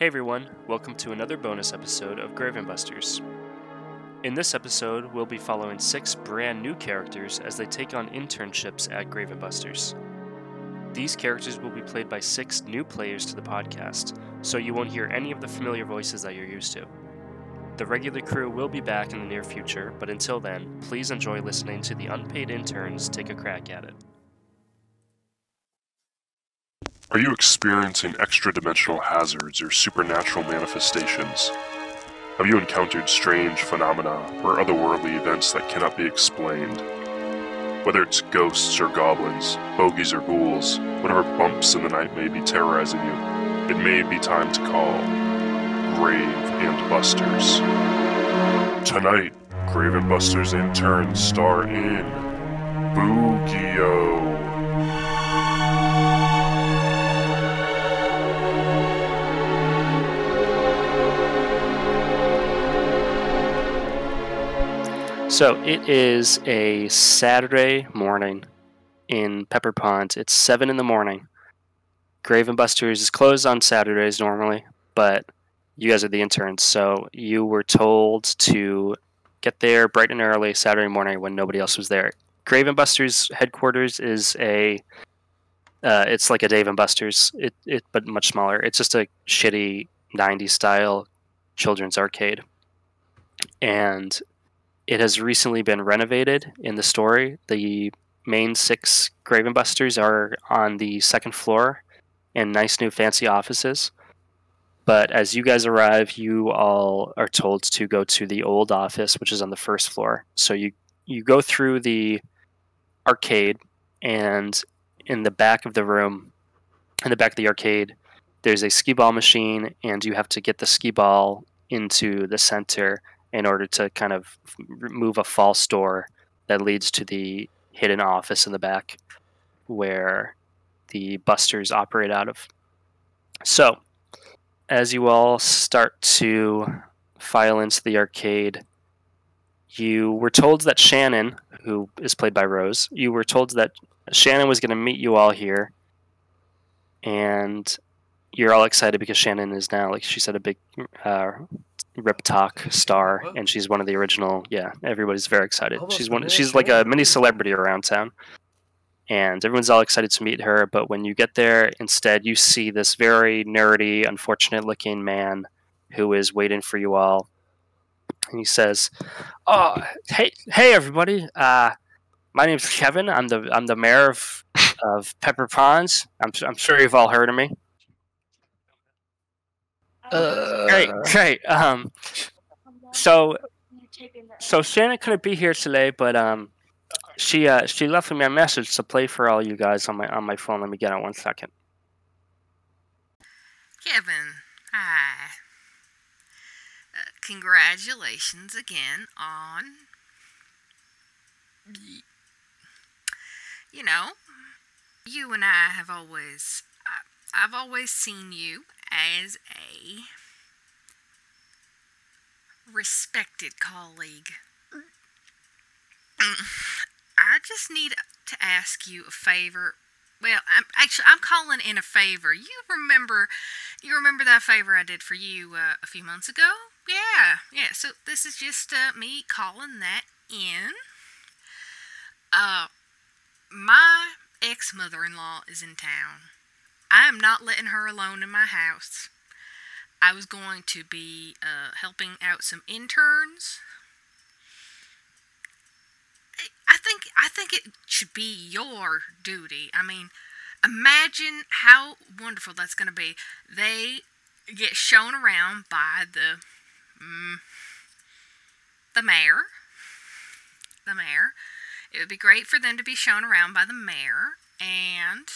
Hey everyone, welcome to another bonus episode of Graven Busters. In this episode, we'll be following six brand new characters as they take on internships at Graven Busters. These characters will be played by six new players to the podcast, so you won't hear any of the familiar voices that you're used to. The regular crew will be back in the near future, but until then, please enjoy listening to the unpaid interns take a crack at it. Are you experiencing extra dimensional hazards or supernatural manifestations? Have you encountered strange phenomena or otherworldly events that cannot be explained? Whether it's ghosts or goblins, bogies or ghouls, whatever bumps in the night may be terrorizing you, it may be time to call Grave and Busters. Tonight, Grave and Busters interns star in Boo-Gi-Oh. So it is a Saturday morning in Pepper Pond. It's seven in the morning. Grave and Busters is closed on Saturdays normally, but you guys are the interns, so you were told to get there bright and early Saturday morning when nobody else was there. Grave and Busters headquarters is a uh, it's like a Dave and Buster's, it, it but much smaller. It's just a shitty '90s style children's arcade, and it has recently been renovated in the story. The main six Graven Busters are on the second floor in nice new fancy offices. But as you guys arrive, you all are told to go to the old office, which is on the first floor. So you you go through the arcade, and in the back of the room, in the back of the arcade, there's a skee ball machine, and you have to get the skee ball into the center in order to kind of remove a false door that leads to the hidden office in the back where the busters operate out of. So, as you all start to file into the arcade, you were told that Shannon, who is played by Rose, you were told that Shannon was going to meet you all here, and you're all excited because Shannon is now, like she said, a big uh, Rip Talk star, and she's one of the original. Yeah, everybody's very excited. She's one. She's like a mini celebrity around town, and everyone's all excited to meet her. But when you get there, instead you see this very nerdy, unfortunate-looking man who is waiting for you all, and he says, "Oh, hey, hey, everybody. Uh, my name's Kevin. I'm the I'm the mayor of of Pepper Ponds. I'm I'm sure you've all heard of me." Uh, great, great. Um, so, so Shannon couldn't be here today, but um, she uh, she left me a message to play for all you guys on my on my phone. Let me get it one second. Kevin, hi. Uh, congratulations again on. You know, you and I have always. I, I've always seen you as a respected colleague. I just need to ask you a favor. Well, I'm actually I'm calling in a favor. You remember, you remember that favor I did for you uh, a few months ago? Yeah, yeah. So this is just uh, me calling that in. Uh, my ex mother-in-law is in town. I am not letting her alone in my house. I was going to be uh, helping out some interns. I think I think it should be your duty. I mean, imagine how wonderful that's going to be. They get shown around by the mm, the mayor. The mayor. It would be great for them to be shown around by the mayor and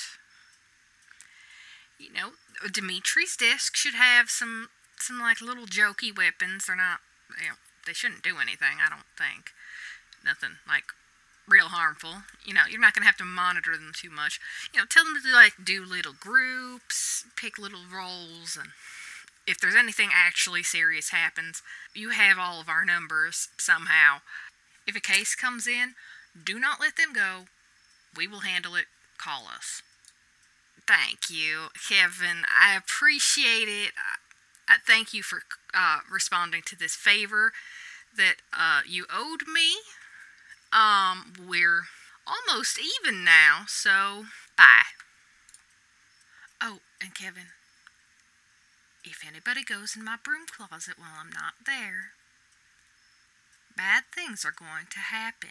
you know, Dimitri's disc should have some some like little jokey weapons. They're not, you know, they shouldn't do anything. I don't think nothing like real harmful. You know, you're not gonna have to monitor them too much. You know, tell them to like do little groups, pick little roles, and if there's anything actually serious happens, you have all of our numbers somehow. If a case comes in, do not let them go. We will handle it. Call us. Thank you, Kevin. I appreciate it. I thank you for uh, responding to this favor that uh, you owed me. Um, we're almost even now, so bye. Oh, and Kevin, if anybody goes in my broom closet while I'm not there, bad things are going to happen.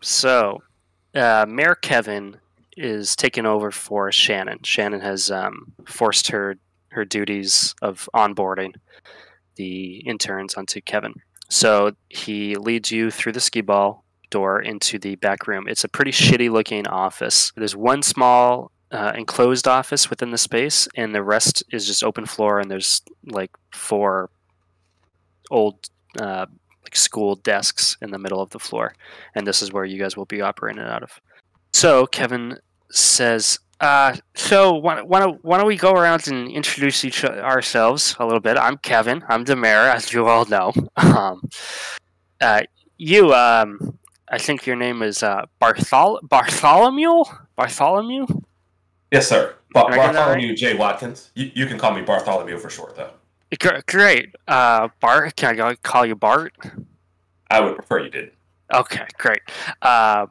So, uh, Mayor Kevin is taking over for Shannon. Shannon has um, forced her her duties of onboarding the interns onto Kevin. So he leads you through the skee ball door into the back room. It's a pretty shitty looking office. There's one small uh, enclosed office within the space, and the rest is just open floor. And there's like four old uh, like school desks in the middle of the floor, and this is where you guys will be operating out of. So Kevin says, uh, "So why, why, don't, why don't we go around and introduce each ourselves a little bit? I'm Kevin. I'm the mayor, as you all know. Um, uh, you, um, I think your name is uh, Barthol- Bartholomew. Bartholomew. Yes, sir. Ba- Did I get that Bartholomew J. Watkins. You, you can call me Bartholomew for short, though. Gr- Great. Uh, Bart, can I call you Bart? I would prefer you did. Okay, great. Uh,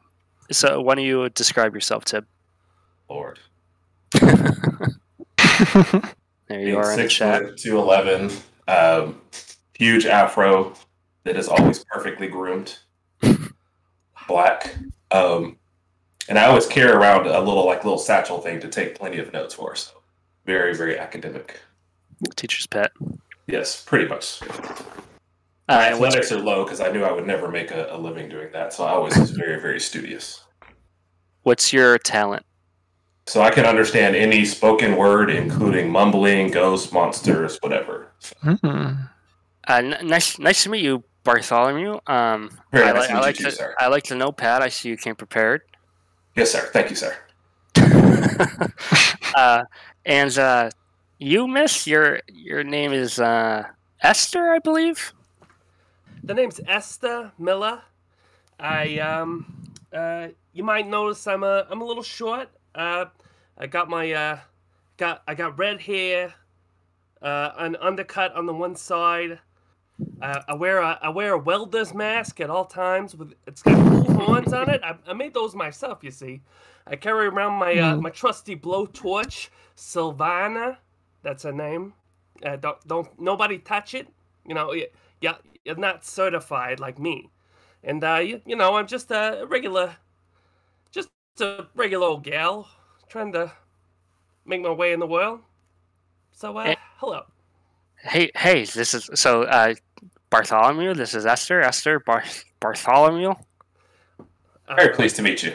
so why don't you describe yourself, Tib? Lord. There you Being are in the six chat. foot two eleven, um, huge afro that is always perfectly groomed, black. Um, and I always carry around a little like little satchel thing to take plenty of notes for. So very very academic. Teacher's pet. Yes, pretty much. Uh, My athletics are low because I knew I would never make a, a living doing that. So I always was very very studious. what's your talent? So I can understand any spoken word, including mumbling, ghosts, monsters, whatever. Hmm. Uh, n- nice, nice to meet you, Bartholomew. Um, Very I, nice li- I like you the, sir. I like the notepad. I see you came prepared. Yes, sir. Thank you, sir. uh, and uh, you, Miss, your your name is uh, Esther, I believe. The name's Esther Miller. I um uh you might notice I'm a I'm a little short. Uh I got my uh got I got red hair, uh an undercut on the one side. Uh, I wear a I wear a welder's mask at all times with it's got cool horns on it. I, I made those myself, you see. I carry around my uh, my trusty blowtorch, Sylvana. That's her name. Uh, don't don't nobody touch it. You know, yeah, you're not certified like me. And uh, you, you know, I'm just a regular, just a regular old gal trying to make my way in the world. So, uh, Eh. hello. Hey, hey, this is so uh, Bartholomew. This is Esther. Esther Bar- Bartholomew. Uh, Very pleased to meet you.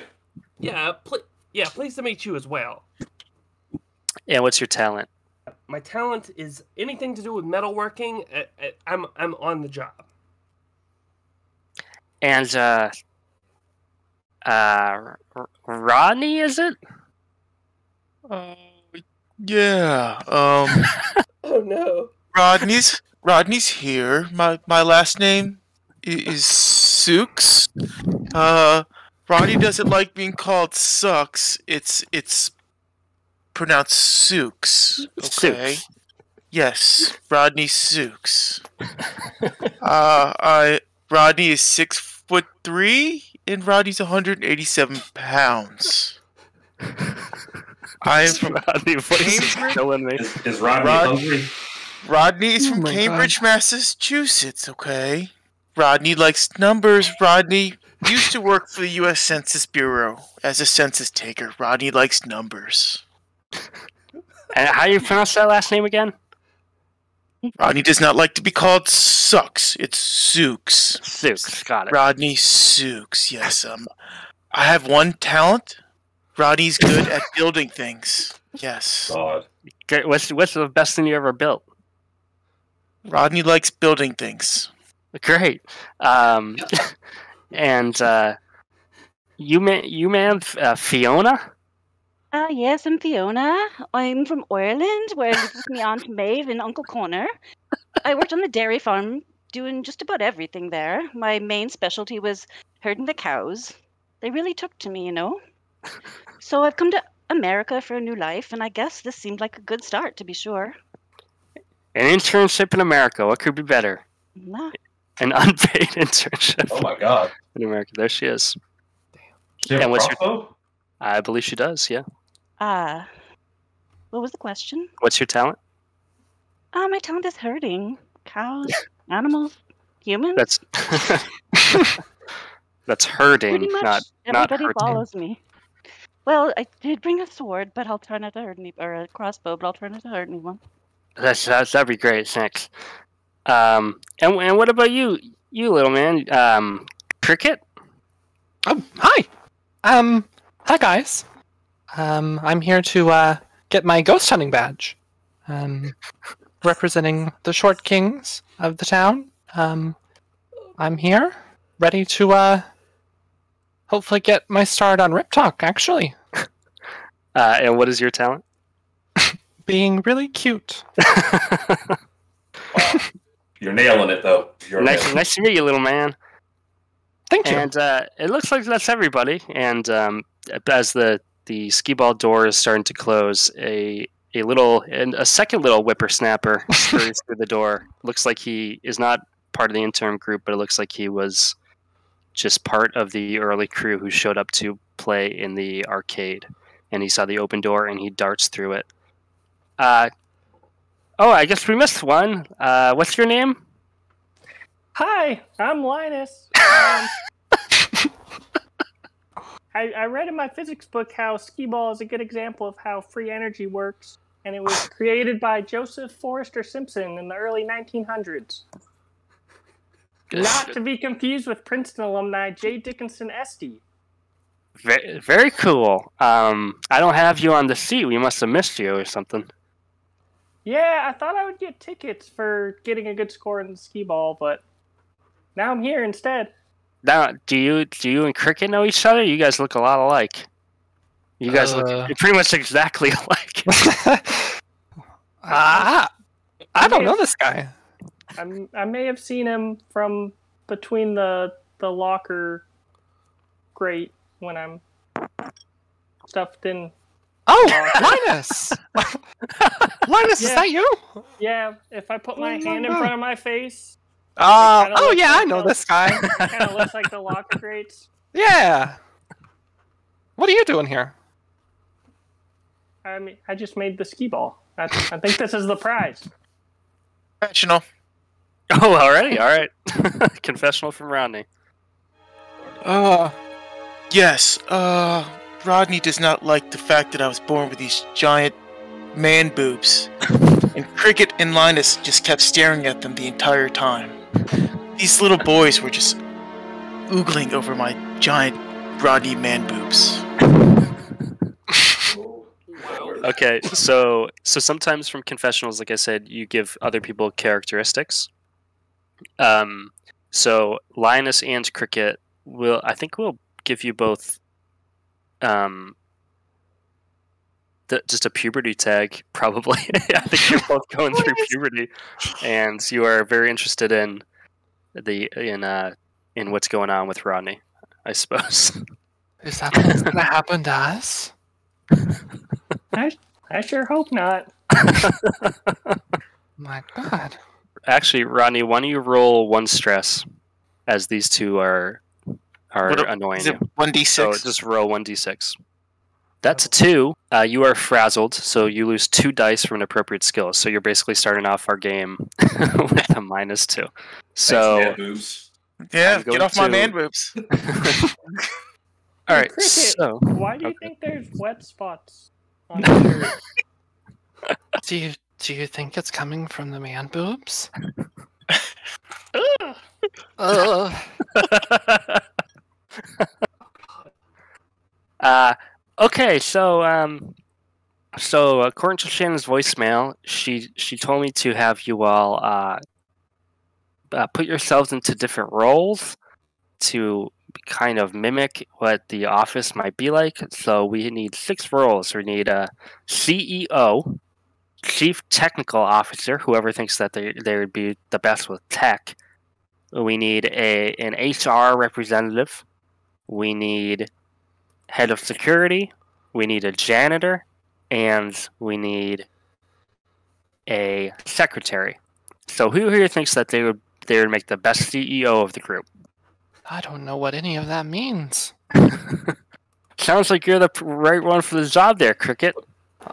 Yeah, pl- yeah, pleased to meet you as well. And what's your talent? My talent is anything to do with metalworking. Uh, uh, I'm I'm on the job. And uh, uh, R- Rodney, is it? Uh, yeah. Um, Oh no. Rodney's Rodney's here. My my last name is Sooks. Uh, Rodney doesn't like being called Sucks. It's it's pronounced Sooks. Okay. Sooks. Yes, Rodney Sooks. uh, I Rodney is six foot three, and Rodney's 187 pounds. I am from Rodney voice is Cambridge? killing me. Is, is Rodney Rod- hungry? Rodney is Oh from my Cambridge, Massachusetts, okay? Rodney likes numbers. Rodney used to work for the U.S. Census Bureau as a census taker. Rodney likes numbers. And how do you pronounce that last name again? Rodney does not like to be called Sucks. It's Sooks. Sooks. Got it. Rodney Sooks, yes. Um, I have one talent. Rodney's good at building things. Yes. God. What's what's the best thing you ever built? Rodney likes building things. Great. Um, and uh, you man, you man, uh, Fiona. Uh, yes, I'm Fiona. I'm from Ireland, where I lived with my Aunt Maeve and Uncle Connor. I worked on the dairy farm, doing just about everything there. My main specialty was herding the cows. They really took to me, you know. So I've come to America for a new life, and I guess this seemed like a good start, to be sure. An internship in America. What could be better? Nah. An unpaid internship Oh my god. in America. There she is. She have And what's your- crossbow? I believe she does. Yeah. Uh, what was the question? What's your talent? Uh, my talent is herding cows, animals, humans. That's that's herding, Pretty much not not everybody hurting. follows me. Well, I did bring a sword, but I'll try not to hurt any, or a crossbow, but I'll try not to hurt anyone. That's, that's that'd be great. Thanks. Um, and and what about you, you little man? Um, cricket. Oh, hi. Um, hi guys. Um, I'm here to uh get my ghost hunting badge. Um, representing the short kings of the town. Um, I'm here, ready to uh hopefully get my start on Rip Talk. Actually, Uh, and what is your talent? being really cute. You're nailing it though. You're nice, nailing nice to meet you, little man. Thank you. And uh, it looks like that's everybody. And um, as the the skee ball door is starting to close, a a little and a second little whippersnapper scurries through the door. Looks like he is not part of the interim group, but it looks like he was just part of the early crew who showed up to play in the arcade. And he saw the open door and he darts through it. Uh, oh, I guess we missed one. Uh, what's your name? Hi, I'm Linus. Um, I, I read in my physics book how skee ball is a good example of how free energy works, and it was created by Joseph Fourestier Simpson in the early 1900s. Not to be confused with Princeton alumni J. Dickinson Esty. Very, very cool. Um, I don't have you on the seat. We must have missed you or something. Yeah, I thought I would get tickets for getting a good score in the skee ball, but now I'm here instead. Now, do you do you and Cricket know each other? You guys look a lot alike. You guys Uh. look pretty much exactly alike. ah, I don't know this guy. I'm, I may have seen him from between the the locker grate when I'm stuffed in. Oh, Linus. Linus, is that you? Yeah, if I put my Oh, hand in front of my face, Uh, oh yeah, like I know the- this guy. kind of looks like the locker grates. Yeah. What are you doing here? I mean, I just made the skee ball. I, I think this is the prize. Professional. oh, already, all right. Confessional from Rodney. Uh, yes. Uh, Rodney does not like the fact that I was born with these giant man boobs. and Cricket and Linus just kept staring at them the entire time. These little boys were just oogling over my giant Rodney man boobs. Okay, so so sometimes from confessionals, like I said, you give other people characteristics. Um, so Linus and Cricket will, I think, will give you both, um, the, just a puberty tag, probably. I think you're both going through puberty, and you are very interested in the in uh in what's going on with Rodney, I suppose. Is that what's gonna happen to us? I I sure hope not. My God. Actually, Rodney, why don't you roll one stress, as these two are are What annoying Is you. it 1d6? So just roll one d6. That's a two. Uh, you are frazzled, so you lose two dice from an appropriate skill. So you're basically starting off our game with a minus two. Thanks, So man, boobs. yeah, get going off my man boobs. all right. Cricket, So Why do you okay. think there's wet spots on your shirt? Do you do you think it's coming from the man boobs? Ugh. Ugh. Uh, okay, so um, so according to Shannon's voicemail, she she told me to have you all uh, uh, put yourselves into different roles to kind of mimic what the office might be like. So we need six roles. We need a CEO, Chief Technical Officer, whoever thinks that they they would be the best with tech. We need a an HR representative. We need head of security, we need a janitor, and we need a secretary. So who here thinks that they would they would make the best CEO of the group? I don't know what any of that means. Sounds like you're the right one for the job there, Cricket.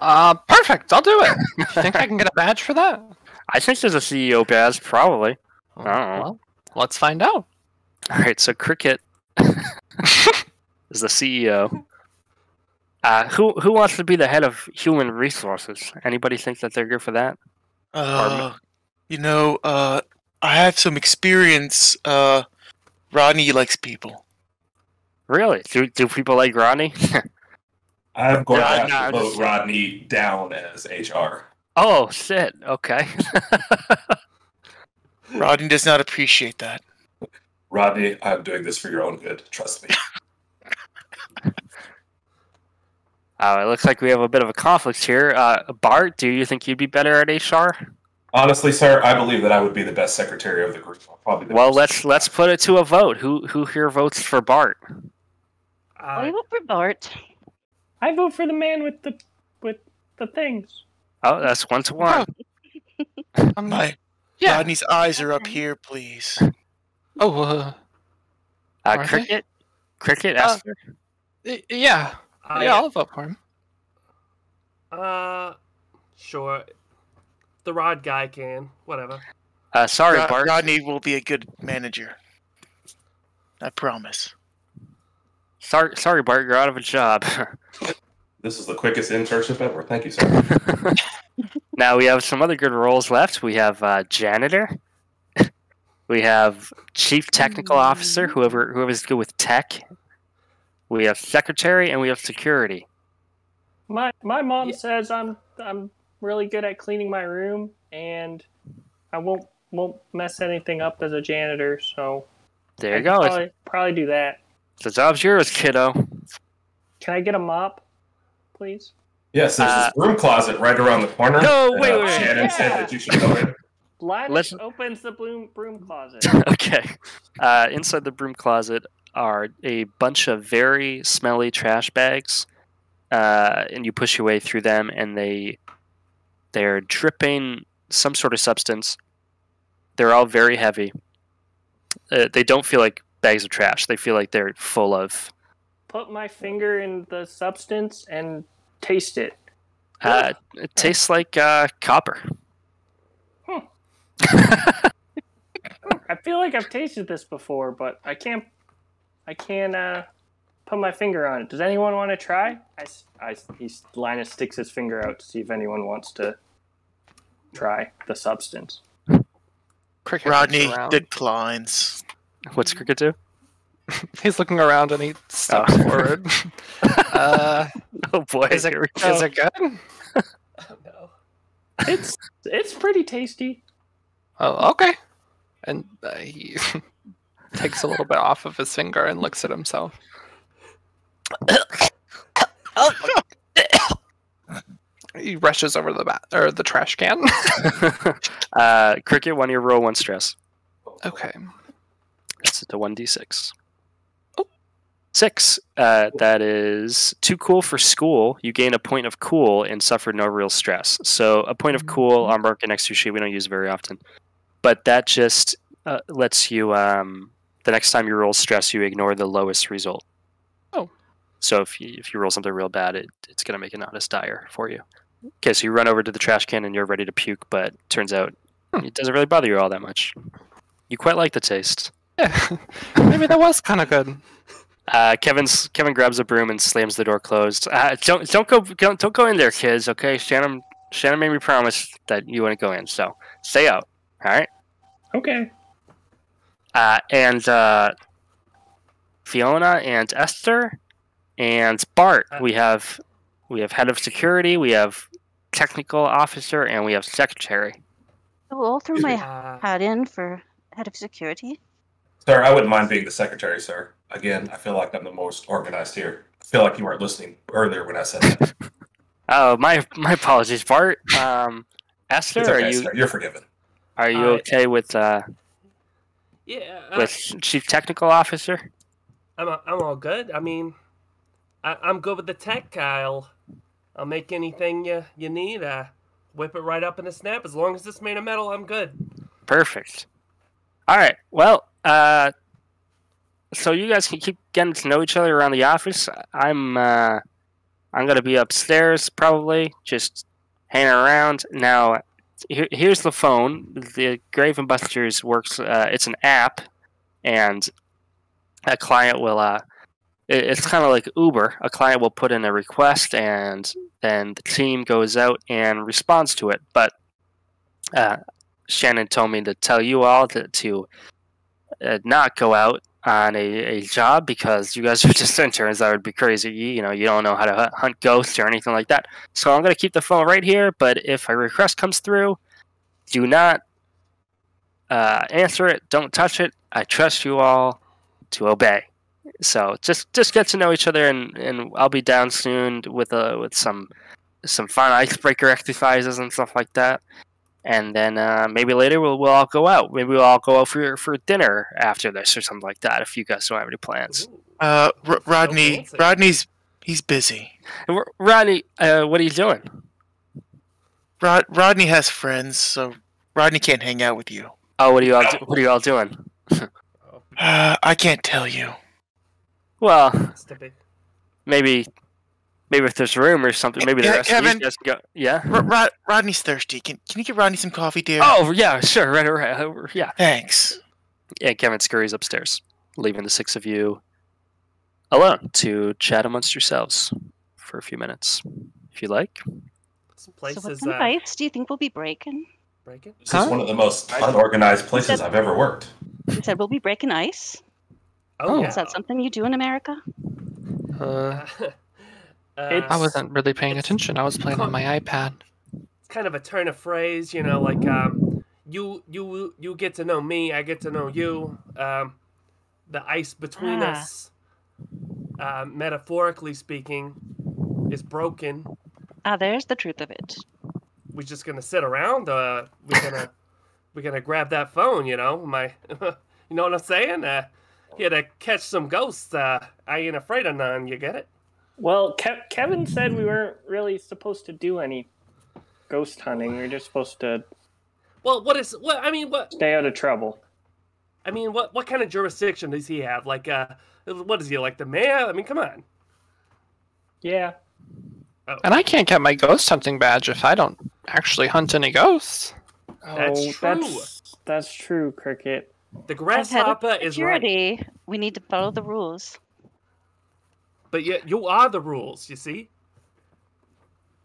Uh, perfect. I'll do it. Think I can get a badge for that? I think there's a CEO badge, probably. I don't know. Well, let's find out. All right, so Cricket is the CEO. Uh, who who wants to be the head of human resources? Anybody think that they're good for that? Uh, you know, uh, I have some experience. Uh, Rodney likes people. Really? Do do people like Rodney? I'm going No, to have no, to vote just- Rodney down as HR. oh shit. Okay. Rodney does not appreciate that. Rodney, I'm doing this for your own good. Trust me. Uh, it looks like we have a bit of a conflict here. Uh, Bart, do you think you'd be better at HR? Honestly, sir, I believe that I would be the best secretary of the group. Probably the Well, best. let's let's put it to a vote. Who who here votes for Bart? I Uh, vote for Bart. I vote for the man with the with the things. Oh, that's one to one. Um, My yeah. Rodney's eyes are up here, please. Oh, uh, Uh, Are they? cricket, cricket, Uh, Esther. Y- yeah. I, yeah, I'll vote for him. Uh, sure. The rod guy can. Whatever. Uh, sorry, Ro- Bart. Rodney will be a good manager. I promise. Sorry, sorry, Bart. You're out of a job. This is the quickest internship ever. Thank you, sir. now we have some other good roles left. We have uh, janitor. we have chief technical officer. Whoever whoever's good with tech. We have secretary, and we have security. My my mom Yeah. says I'm I'm really good at cleaning my room and I won't won't mess anything up as a janitor, so There you could go. Probably, probably do that. The job's yours, kiddo. Can I get a mop, please? Yes, there's Uh, this broom closet right around the corner. No, wait, uh, wait, wait. Shannon said that you should go in. Let's opens the broom broom closet. okay. Uh, inside the broom closet are a bunch of very smelly trash bags, uh, and you push your way through them, and they they're dripping some sort of substance. They're all very heavy. Uh, they don't feel like bags of trash. They feel like they're full of. Put my finger in the substance and taste it. Uh, it tastes like uh, copper. I feel like I've tasted this before, but I can't I can't uh put my finger on it. Does anyone want to try? I, he's Linus sticks his finger out to see if anyone wants to try the substance. Cricket Rodney declines. What's cricket do? He's looking around and he steps Oh. forward. uh, Oh boy, is it, here we go. is it good? Oh, no. It's it's pretty tasty. Oh, okay. And uh, he takes a little bit off of his finger and looks at himself. he rushes over the bat or the trash can. uh, cricket, one year roll, one stress. okay. It's a one d six. Six. Uh, that is too cool for school. You gain a point of cool and suffer no real stress. So a point of cool on market and to your sheet. We don't use very often, but that just uh, lets you. Um, the next time you roll stress, you ignore the lowest result. Oh. So if you if you roll something real bad, it, it's gonna make it not as dire for you. Okay, so you run over to the trash can and you're ready to puke, but turns out Hmm. it doesn't really bother you all that much. You quite like the taste. Yeah. Maybe that was kind of good. Uh, Kevin's Kevin grabs a broom and slams the door closed. Uh, don't don't go don't, don't go in there, kids. Okay, Shannon Shannon made me promise that you wouldn't go in, so stay out. All right. Okay. Uh, and uh, Fiona and Esther and Bart. We have we have head of security. We have technical officer, and we have secretary. Oh, I'll throw my Uh, hat in for head of security. Sir, I wouldn't mind being the secretary, sir. Again, I feel like I'm the most organized here. I feel like you weren't listening earlier when I said that. Oh, my my apologies, Bart. Um, Esther, okay, are you sir. You're forgiven. are you I- okay with uh, yeah, uh, with chief technical officer? I'm I'm all good. I mean, I, I'm good with the tech. I'll I'll make anything you you need. Uh, whip it right up in a snap. As long as it's made of metal, I'm good. Perfect. All right. Well, uh, so you guys can keep getting to know each other around the office. I'm uh, I'm gonna be upstairs probably, just hanging around. Now, here, here's the phone. The Grave and Busters works. Uh, it's an app, and a client will. Uh, it- it's kind of like Uber. A client will put in a request, and then the team goes out and responds to it. But uh, Shannon told me to tell you all to, to uh, not go out on a, a job because you guys are just interns. That would be crazy. You, you know, you don't know how to hunt ghosts or anything like that. So I'm going to keep the phone right here. But if a request comes through, do not uh, answer it. Don't touch it. I trust you all to obey. So just just get to know each other, and, and I'll be down soon with uh, with some some fun icebreaker exercises and stuff like that and then uh, maybe later we'll, we'll all go out. Maybe we'll all go out for for dinner after this or something like that. If you guys don't have any plans, Uh, R- Rodney, fancy. Rodney's he's busy. R- Rodney, uh, what are you doing? Rod Rodney has friends, so Rodney can't hang out with you. Oh, what are you all do- what are you all doing? Uh, I can't tell you. Well, That's maybe maybe if there's room or something, maybe the Yeah, rest of Kevin. these guys go. Yeah. Rod Rodney's thirsty. Can Can you get Rodney some coffee, dear? Oh yeah, sure, right, right, yeah. thanks. And Kevin scurries upstairs, leaving the six of you alone to chat amongst yourselves for a few minutes, if you like. Some places. So places what uh, kind of ice do you think we'll be breaking? breaking. This Huh? is one of the most unorganized places I've ever worked. You said we'll be breaking ice. Oh, Oh. yeah. Is that something you do in America? Uh, Uh, I wasn't really paying attention. I was playing on my iPad. it's kind of a turn of phrase, you know, like um, you you you get to know me, I get to know you. Um, the ice between Ah. us, uh, metaphorically speaking, is broken. Ah, there's the truth of it. We're just gonna sit around. Uh, we're gonna we're gonna grab that phone, you know. My, you know what I'm saying? Uh, here to catch some ghosts. Uh, I ain't afraid of none. You get it? Well, Kev- Kevin said we weren't really supposed to do any ghost hunting. We were just supposed to Well, what is what? I mean, what? stay out of trouble. I mean, what what kind of jurisdiction does he have? Like, uh, what is he like the mayor? I mean, come on. Yeah. And I can't get my ghost hunting badge if I don't actually hunt any ghosts. That's oh, true. That's, that's true, Cricket. The As head of grasshopper is right, security, we need to follow the rules. But yet you are the rules. You see?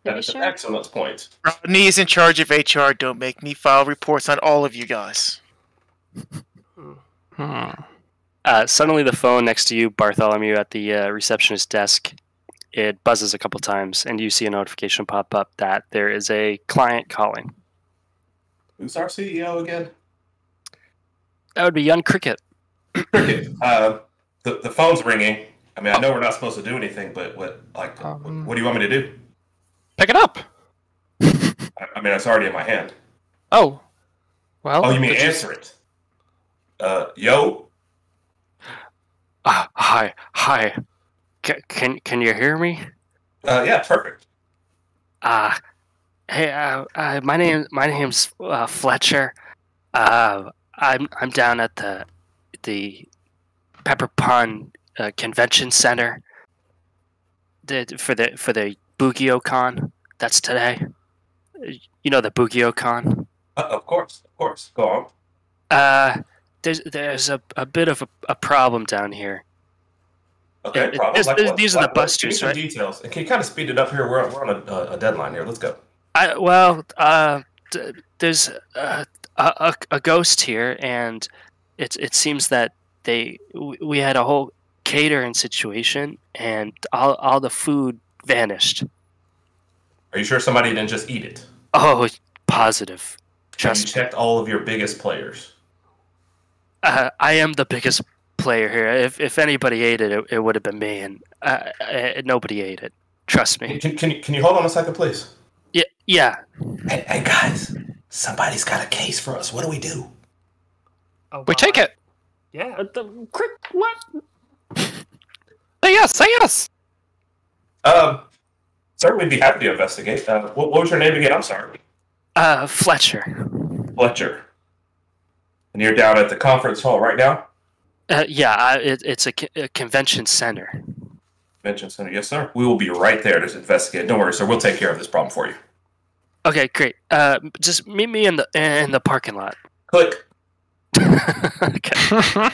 Are That an excellent point. Rodney is in charge of HR. Don't make me file reports on all of you guys. Hmm. Uh, suddenly, the phone next to you, Bartholomew, at the uh, receptionist desk, it buzzes a couple times, and you see a notification pop up that there is a client calling. Who's our CEO again? That would be Young Cricket. Cricket. Uh, the the phone's ringing. I mean, I know we're not supposed to do anything, but what like Um, what do you want me to do? Pick it up. I, I mean, it's already in my hand. Oh. Well. Oh, you mean did answer it? Uh, yo. Ah, hi, hi. C- can can you hear me? Uh, yeah, perfect. Uh, hey, uh, uh, my name my name's uh, Fletcher. Uh, I'm I'm down at the the Pepper Pond uh, Convention Center. The, for the for the Boo-Gi-Oh Con. That's today. You know the Boo-Gi-Oh Con. Uh, of course, of course. Go on. Uh, there's there's a, a bit of a, a problem down here. Okay, It- problem. Like these are the? Busters, some right? Details. And can you kind of speed it up here? We're, we're on a, a deadline here. Let's go. I well, uh, d- there's a, a a ghost here, and it it seems that they we had a whole catering situation, and all all the food vanished. Are you sure somebody didn't just eat it? Oh, positive. Have you me. checked all of your biggest players? Uh, I am the biggest player here. If if anybody ate it, it, it would have been me, and uh, uh, nobody ate it. Trust me. Can, can, you, can you hold on a second, please? Yeah, yeah. Hey, hey, guys. Somebody's got a case for us. What do we do? Oh, We wow. take it. Yeah. Uh, the, crick, what? Yes. Say yes. Um, sir, we'd be happy to investigate. Uh, what, what was your name again? I'm sorry. Uh, Fletcher. Fletcher. And you're down at the conference hall right now? Uh, yeah, I, it, it's a, a convention center. Convention Center. Yes, sir. We will be right there to investigate. Don't worry, sir. We'll take care of this problem for you. Okay, great. Uh, just meet me in the in the parking lot. Click. okay.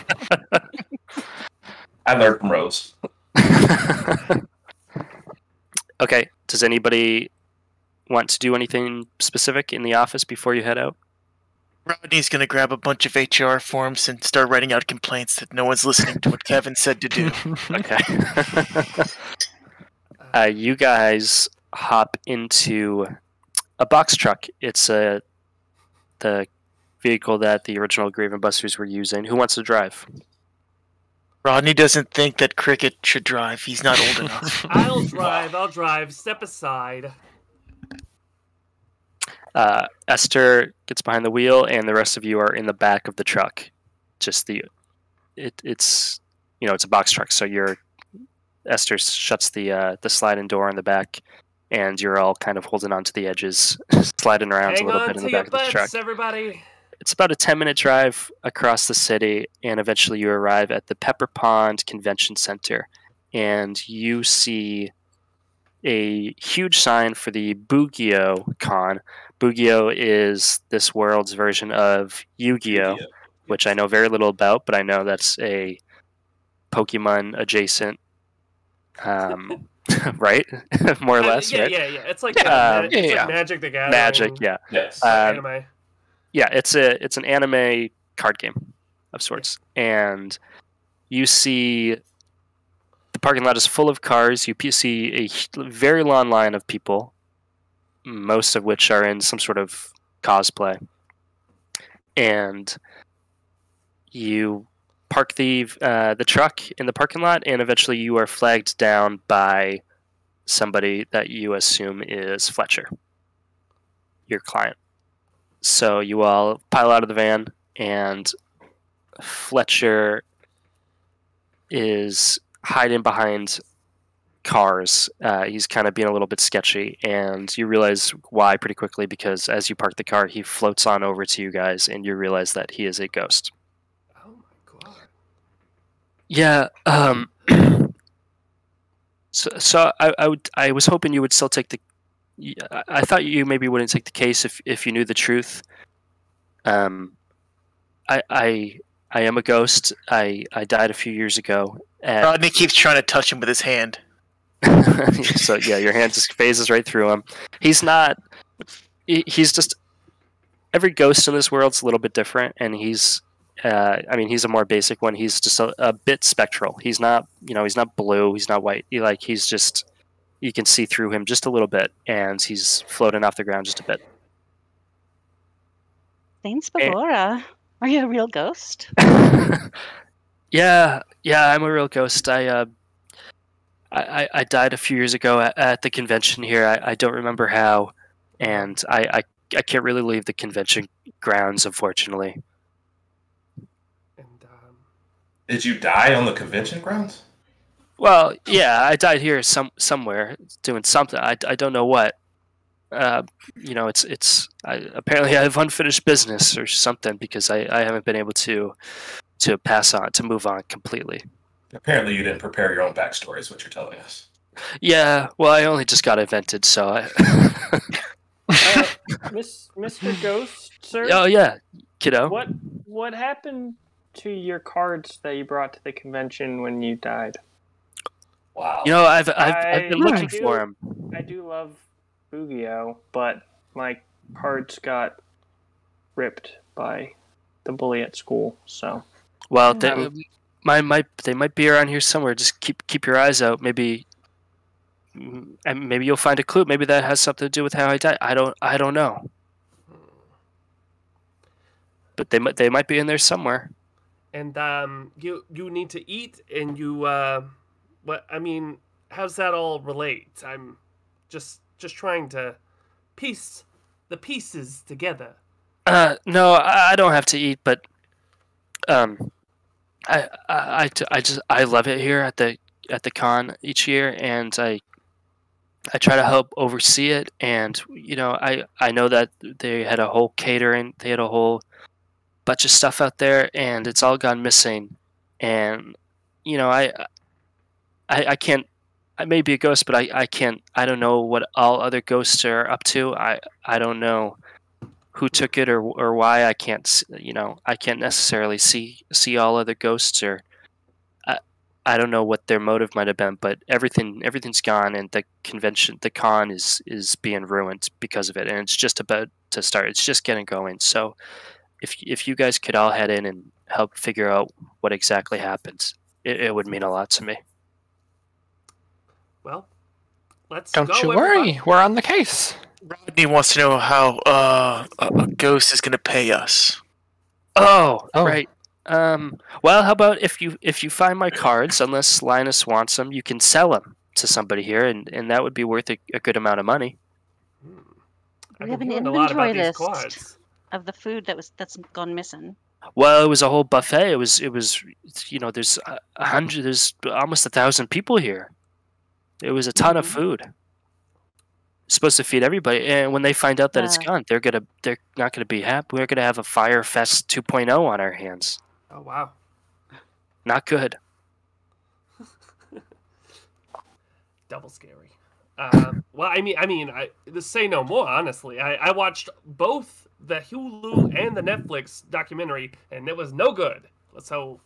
I learned from Rose. okay. Does anybody want to do anything specific in the office before you head out? Rodney's gonna grab a bunch of HR forms and start writing out complaints that no one's listening to what Kevin said to do. Okay. uh, you guys hop into a box truck. It's a the vehicle that the original Graven Busters were using. Who wants to drive? Rodney doesn't think that Cricket should drive. He's not old enough. I'll drive. I'll drive. Step aside. Uh, Esther gets behind the wheel, and the rest of you are in the back of the truck. Just the, it, it's, you know, it's a box truck, so you're. Esther shuts the uh, the sliding door in the back, and you're all kind of holding onto the edges, sliding around Hang a little bit in the your back of the truck. everybody. It's about a 10 minute drive across the city, and eventually you arrive at the Pepper Pond Convention Center. And you see a huge sign for the Boo-Gi-Oh Con. Boo-Gi-Oh is this world's version of Yu Gi Oh!, which I know very little about, but I know that's a Pokemon adjacent, um, right? More or I- less, yeah, right? yeah, yeah. It's like, Yeah, uh, um, it's yeah, like Magic the Gathering. Magic, yeah. Yes. Uh, anime. Yeah, it's a it's an anime card game of sorts, and you see the parking lot is full of cars. You see a very long line of people, most of which are in some sort of cosplay, and you park the uh, the truck in the parking lot, and eventually you are flagged down by somebody that you assume is Fletcher, your client. So you all pile out of the van, and Fletcher is hiding behind cars. Uh, he's kind of being a little bit sketchy, and you realize why pretty quickly because as you park the car, he floats on over to you guys, and you realize that he is a ghost. Oh my god. Yeah. Um. So, so I, I would I was hoping you would still take the. I thought you maybe wouldn't take the case if if you knew the truth. Um. I I I am a ghost. I I died a few years ago. And Rodney keeps trying to touch him with his hand. so yeah, your hand just phases right through him. He's not. He's just. Every ghost in this world's a little bit different, and he's. Uh, I mean, he's a more basic one. He's just a, a bit spectral. He's not, you know, he's not blue. He's not white. He, like he's just, you can see through him just a little bit, and he's floating off the ground just a bit. Saint Eh. Spagora. Are you a real ghost? yeah, yeah, I'm a real ghost. I, uh, I, I- I died a few years ago at, at the convention here. I, I don't remember how, and I, I, I can't really leave the convention grounds, unfortunately. And um, Did you die on the convention grounds? Well, yeah, I died here some somewhere doing something. I, I don't know what. Uh, you know, it's it's I, apparently I have unfinished business or something because I, I haven't been able to to pass on to move on completely. Apparently, you didn't prepare your own backstory, is what you're telling us. Yeah, well, I only just got invented, so I. Uh, Miss, Mr. Ghost, sir. oh yeah, kiddo. What what happened to your cards that you brought to the convention when you died? Wow. You know, I've I've, I've been I- looking I do- for him. I do love Boo-Gi-Oh, but my cards got ripped by the bully at school. So Well, they, Um, my might they might be around here somewhere. Just keep keep your eyes out. Maybe, mm, and maybe you'll find a clue. Maybe that has something to do with how I died. I don't I don't know. But they might they might be in there somewhere. and um, you you need to eat, and you uh, what? I mean, how's that all relate? I'm just just trying to piece the pieces together. Uh, no, I, I don't have to eat, but um, I, I, I, I just I love it here at the at the con each year, and I I try to help oversee it, and you know, I I know that they had a whole catering, they had a whole bunch of stuff out there, and it's all gone missing. And you know, I I, I can't. I may be a ghost, but I, I can't. I don't know what all other ghosts are up to. I I don't know who took it or or why. I can't. You know, I can't necessarily see see all other ghosts or. I, I don't know what their motive might have been, but everything everything's gone, and the convention, the con is is being ruined because of it, and it's just about to start. It's just getting going. So, if if you guys could all head in and help figure out what exactly happened, it, it would mean a lot to me. Well, let's Don't go. you everybody. worry, we're on the case. Rodney wants to know how uh, a, a ghost is gonna pay us. Oh, Oh. right. Um, well, how about if you if you find my cards, unless Linus wants them, you can sell them to somebody here, and, and that would be worth a, a good amount of money. I've We have an hearing a lot about inventory list. Of the food that was that's gone missing. Well, it was a whole buffet. It was it was you know there's a a hundred, there's almost a thousand people here. It was a ton of Mhm. food. Supposed to feed everybody, and when they find out that it's gone, they're gonna they're not gonna be happy. We're gonna have a Fyre Fest 2.0 on our hands. Oh wow. Not good. double scary. Um, well, I mean, I mean, I say no more. Honestly, I, I watched both the Hulu and the Netflix documentary, and it was no good. So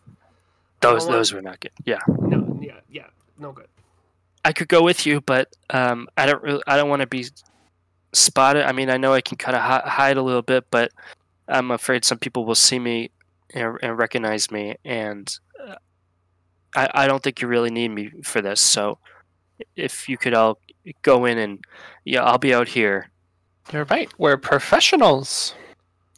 Those those were not good. Yeah. no, yeah, yeah, no good. I could go with you, but um, I don't really, I don't want to be spotted. I mean, I know I can kind of hi- hide a little bit, but I'm afraid some people will see me and, and recognize me, and uh, I, I don't think you really need me for this. So, if you could all go in and yeah, I'll be out here. You're right. We're professionals.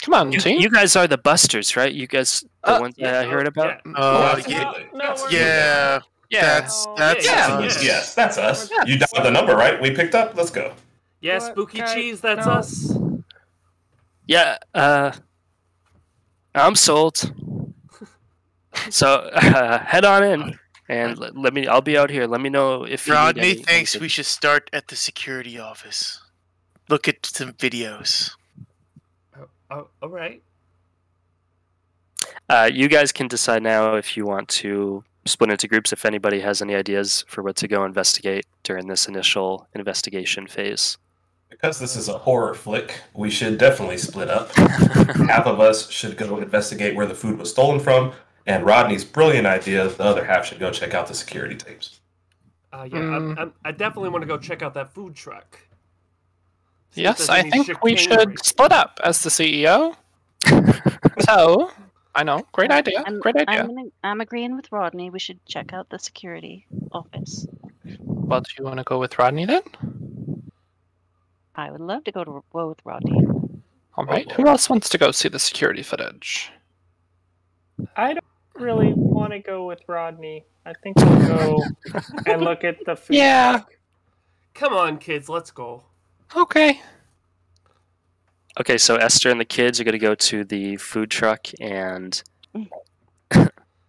Come on, You, team. you guys are the Busters, right? You guys, the Uh, ones that I heard about. Yeah. Uh, Oh, yeah, absolutely. No, no, we're- yeah, that's Oh, that's yeah, us. Yes, that's us. Yeah. You dialed the number, right? We picked up. Let's go. Yeah, What? spooky Okay, cheese. That's no. us. Yeah, uh, I'm sold. So uh, head on in, and let, let me. I'll be out here. Let me know if you need Rodney any- thinks anything. we should start at the security office. Look at some videos. Oh, oh, all right. Uh, you guys can decide now if you want to split into groups. If anybody has any ideas for what to go investigate during this initial investigation phase. Because this is a horror flick, we should definitely split up. half of us should go investigate where the food was stolen from, and Rodney's brilliant idea, the other half should go check out the security tapes. Uh, yeah, Mm. I'm, I'm, I definitely want to go check out that food truck. See yes, I any think we chicanery. should split up as the CEO. so, I know, great idea. I'm, Great idea. I'm, gonna, I'm agreeing with Rodney. We should check out the security office. Well, do you want to go with Rodney then? I would love to go to go with Rodney. All right. Who else wants to go see the security footage? I don't really want to go with Rodney. I think we'll go and look at the food. Yeah. truck. Come on, kids, let's go. Okay. Okay, so Esther and the kids are going to go to the food truck, and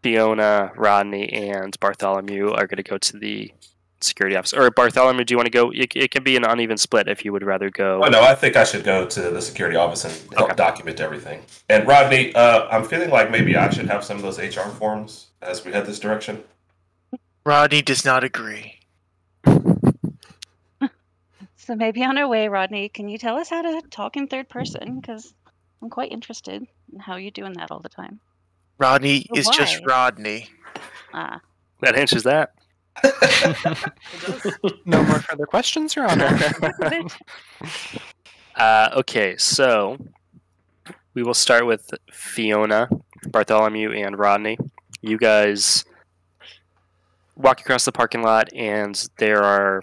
Fiona, Rodney, and Bartholomew are going to go to the security office. Or Bartholomew, do you want to go? It, it can be an uneven split if you would rather go. Oh no, I think I should go to the security office and help Okay. document everything. And Rodney, uh, I'm feeling like maybe I should have some of those HR forms as we head this direction. Rodney does not agree. So maybe on our way, Rodney, can you tell us how to talk in third person? Because I'm quite interested in how you're doing that all the time. Rodney But is just? Rodney. Ah, That answers that. No more further questions, Your Honor. Uh, okay, so we will start with Fiona, Bartholomew, and Rodney. You guys walk across the parking lot, and there are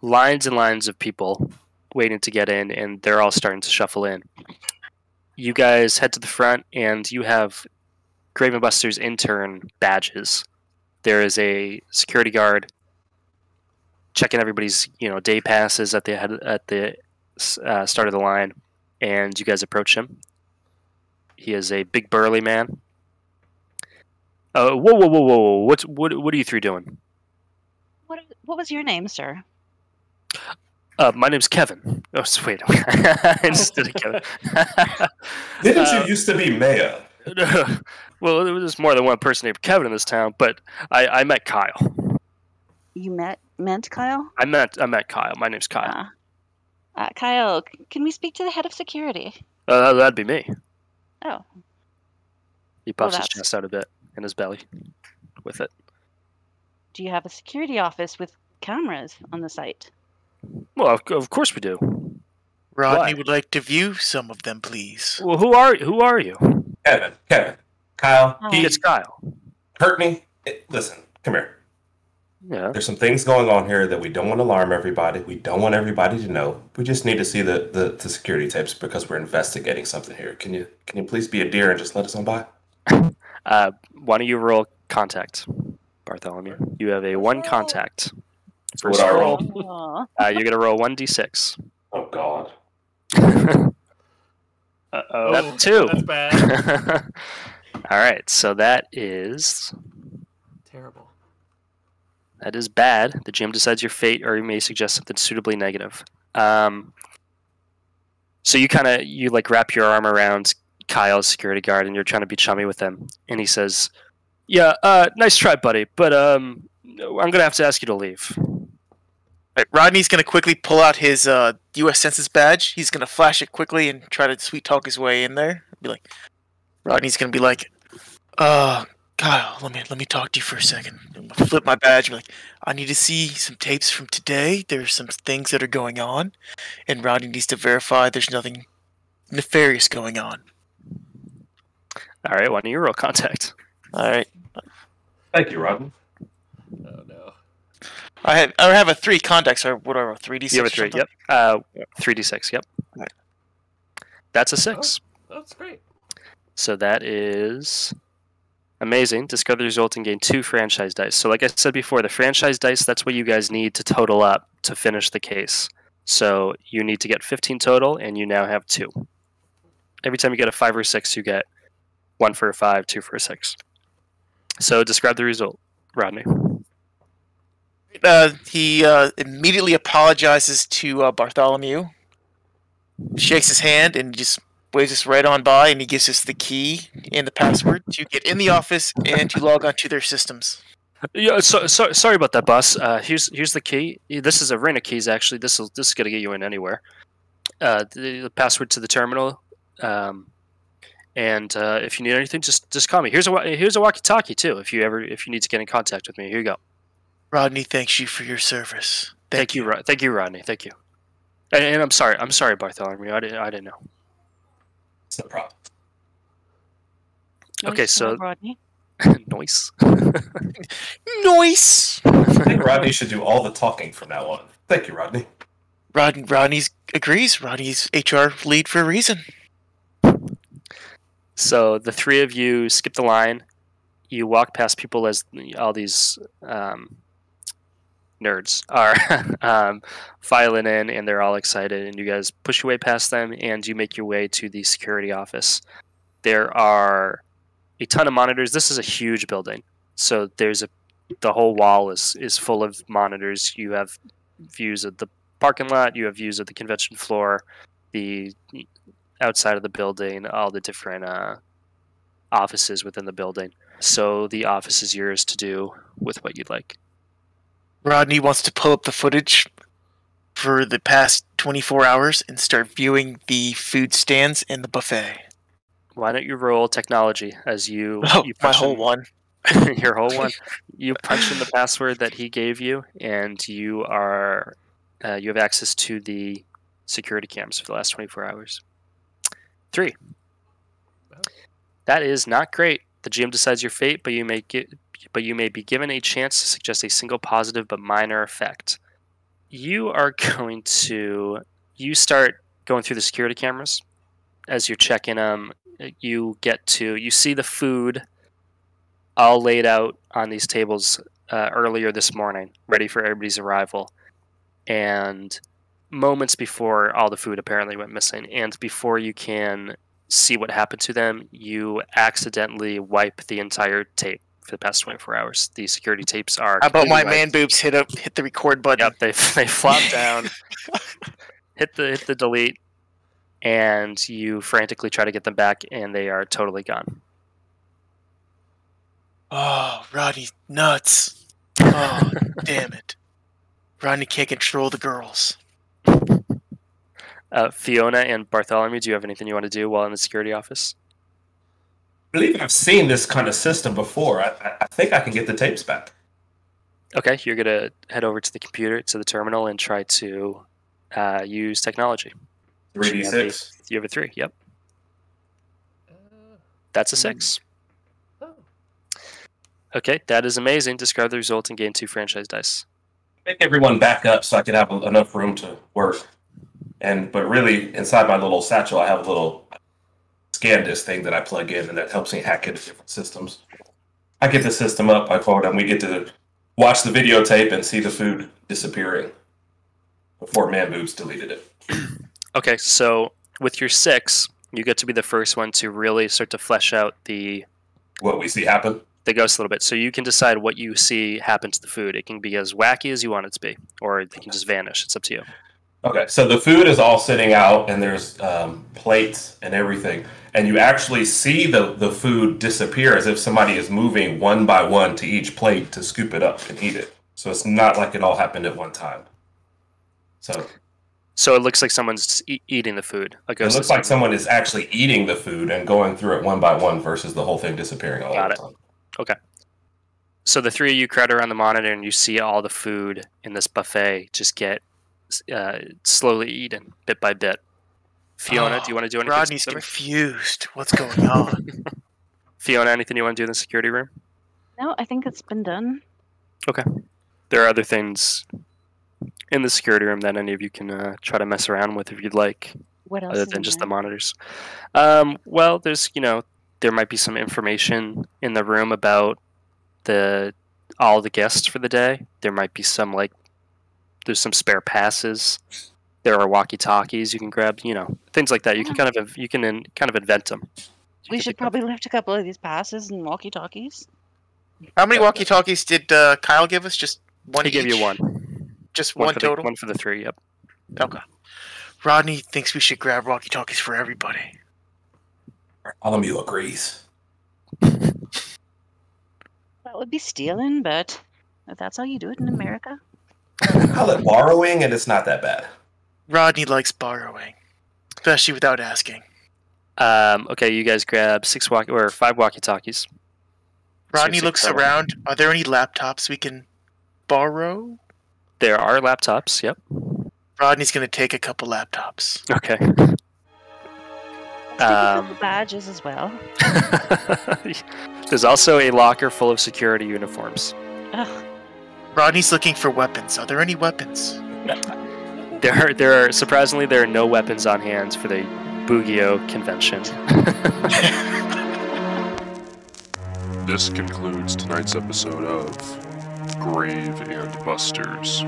lines and lines of people waiting to get in, and they're all starting to shuffle in. You guys head to the front, and you have Graven Buster's intern badges. There is a security guard checking everybody's, you know, day passes at the head at the uh, start of the line, and you guys approach him. He is a big burly man. Uh, whoa, whoa, whoa, whoa! What's what? What are you three doing? what what was your name, sir? Uh, my name's Kevin. Oh, sweet. wait. I just did it, Kevin. Didn't Uh, you used to be mayor? well, there was more than one person named Kevin in this town, but I, I met Kyle. You met meant Kyle? I met I met Kyle. My name's Kyle. Ah. Uh, Kyle, can we speak to the head of security? Uh, that'd be me. Oh, He Well, puffs his chest out a bit in his belly with it. do you have a security office with cameras on the site? Well, of, of course we do. Rodney What? would like to view some of them, please. Well, who are who are you? Kevin, Kevin, Kyle, Oh. he It's Kyle. Courtney. eh, Listen, come here. Yeah. There's some things going on here that we don't want to alarm everybody. We don't want everybody to know. We just need to see the, the, the security tapes because we're investigating something here. Can you can you please be a dear and just let us on by? Uh, why don't you roll contact, Bartholomew? You have a one contact. What First I roll. Uh, you're gonna roll one d6. Oh God. Uh oh. That's two. That's bad. All right, so that is Terrible. that is bad. The GM decides your fate, or you may suggest something suitably negative. Um, so you kind of you like wrap your arm around Kyle's security guard, and you're trying to be chummy with him, and he says, "Yeah, uh, nice try, buddy, but um, I'm gonna have to ask you to leave." Right, Rodney's gonna quickly pull out his uh, U.S. Census badge. He's gonna flash it quickly and try to sweet talk his way in there. Be like, Rodney's gonna be like, "Uh, Kyle, let me let me talk to you for a second. I'm gonna flip my badge. And be like, I need to see some tapes from today. There's some things that are going on, and Rodney needs to verify there's nothing nefarious going on. All right, why don't you roll contact? All right, Thank you, Rodney. Oh no. I have I have a three contacts or whatever, three d six. You have a three. Yep. Uh, three d six. Yep. Right. That's a six. That's great. So that is amazing. Discover the result and gain two franchise dice. So, like I said before, the franchise dice, that's what you guys need to total up to finish the case. So, you need to get 15 total, and you now have two. Every time you get a five or six, you get one for a five, two for a six. So, describe the result, Rodney. Uh, he uh, immediately apologizes to uh, Bartholomew, shakes his hand, and just waves us right on by. And he gives us the key and the password to get in the office and to log onto their systems. Yeah, so, so sorry about that, boss. Uh, here's here's the key. This is a ring of keys. Actually, this is this is gonna get you in anywhere. Uh, the, the password to the terminal. Um, and uh, if you need anything, just just call me. Here's a here's a walkie-talkie too. If you ever if you need to get in contact with me, here you go. Rodney thanks you for your service. Thank, you, Rod- thank you, Rodney. Thank you. And, and I'm sorry, I'm sorry, Bartholomew. I didn't I didn't know. It's no problem. Okay, Nice so- Rodney. Noise. Nice. I think Rodney should do all the talking from now on. Thank you, Rodney. Rod Rodney's agrees. Rodney's HR lead for a reason. So the three of you skip the line. You walk past people as all these um, nerds are um, filing in, and they're all excited. And you guys push your way past them, and you make your way to the security office. There are a ton of monitors. This is a huge building, so there's a the whole wall is is full of monitors. You have views of the parking lot. You have views of the convention floor, the outside of the building, all the different uh, offices within the building. So the office is yours to do with what you'd like. Rodney wants to pull up the footage for the past 24 hours and start viewing the food stands and the buffet. Why don't you roll technology as you, Oh, you my punch whole in- one. your whole one. You punch in the password that he gave you, and you are uh, you have access to the security cams for the last 24 hours. Three. That is not great. The GM decides your fate, but you may get, but you may be given a chance to suggest a single positive but minor effect. You are going to you start going through the security cameras as you're checking them. You get to you see the food all laid out on these tables uh, earlier this morning, ready for everybody's arrival. And moments before all the food apparently went missing, and before you can see what happened to them, you accidentally wipe the entire tape for the past 24 hours. The security tapes are. How about my completely man boobs hit up hit the record button? Yep, they they flop down, hit the hit the delete, and you frantically try to get them back, and they are totally gone. Oh, Rodney nuts. Oh, damn it. Rodney can't control the girls. Uh, Fiona and Bartholomew, do you have anything you want to do while in the security office? I believe I've seen this kind of system before. I, I, I think I can get the tapes back. Okay, you're gonna head over to the computer to the terminal and try to uh, use technology. 3d6. You have a three. Yep, Uh, that's a Hmm. six. oh. Okay, that is amazing. Describe the result and gain two franchise dice. Make everyone back up so I can have enough room to work. And but really, inside my little satchel, I have a little scan disk thing that I plug in, and that helps me hack into different systems. I get the system up, I quote, and we get to watch the videotape and see the food disappearing before Man Boobs deleted it. Okay, so with your six, you get to be the first one to really start to flesh out the What we see happen. the ghost a little bit. So you can decide what you see happen to the food. It can be as wacky as you want it to be, or it can just vanish. It's up to you. Okay, so the food is all sitting out, and there's um, plates and everything, and you actually see the the food disappear as if somebody is moving one by one to each plate to scoop it up and eat it. So it's not like it all happened at one time. So So it looks like someone's e- eating the food. A it looks like someone is actually eating the food and going through it one by one versus the whole thing disappearing all Got at it. time. Okay. So the three of you crowd around the monitor, and you see all the food in this buffet just get uh, slowly eaten, bit by bit. Fiona, do you want to do anything? Rodney's specific? confused. What's going on? Fiona, anything you want to do in the security room? No, I think it's been done. Okay. There are other things in the security room that any of you can uh, try to mess around with if you'd like. What else? other than in just the monitors. Um, well, there's you know there might be some information in the room about the all the guests for the day. There might be some like there's some spare passes. There are walkie talkies you can grab. You know things like that. You can kind of you can in, kind of invent them. We should probably lift a couple of these passes and walkie talkies. How many walkie talkies did uh, Kyle give us? Just one He gave you one. Just One, one, total? The, one for the three. Yep. Okay. Rodney thinks we should grab walkie talkies for everybody. Bartholomew agrees. That would be stealing, but if that's how you do it in America. Call it borrowing, and it's not that bad. Rodney likes borrowing, especially without asking. Um, okay, you guys grab six walkie or five walkie talkies. Rodney six looks total. around. Are there any laptops we can borrow? There are laptops. Yep. Rodney's gonna take a couple laptops. Okay. Let's a Um, couple badges as well. There's also a locker full of security uniforms. Ugh, Rodney's looking for weapons. Are there any weapons? There are, there are surprisingly there are no weapons on hand for the Boo-Gi-Oh convention. This concludes tonight's episode of Grave and Busters.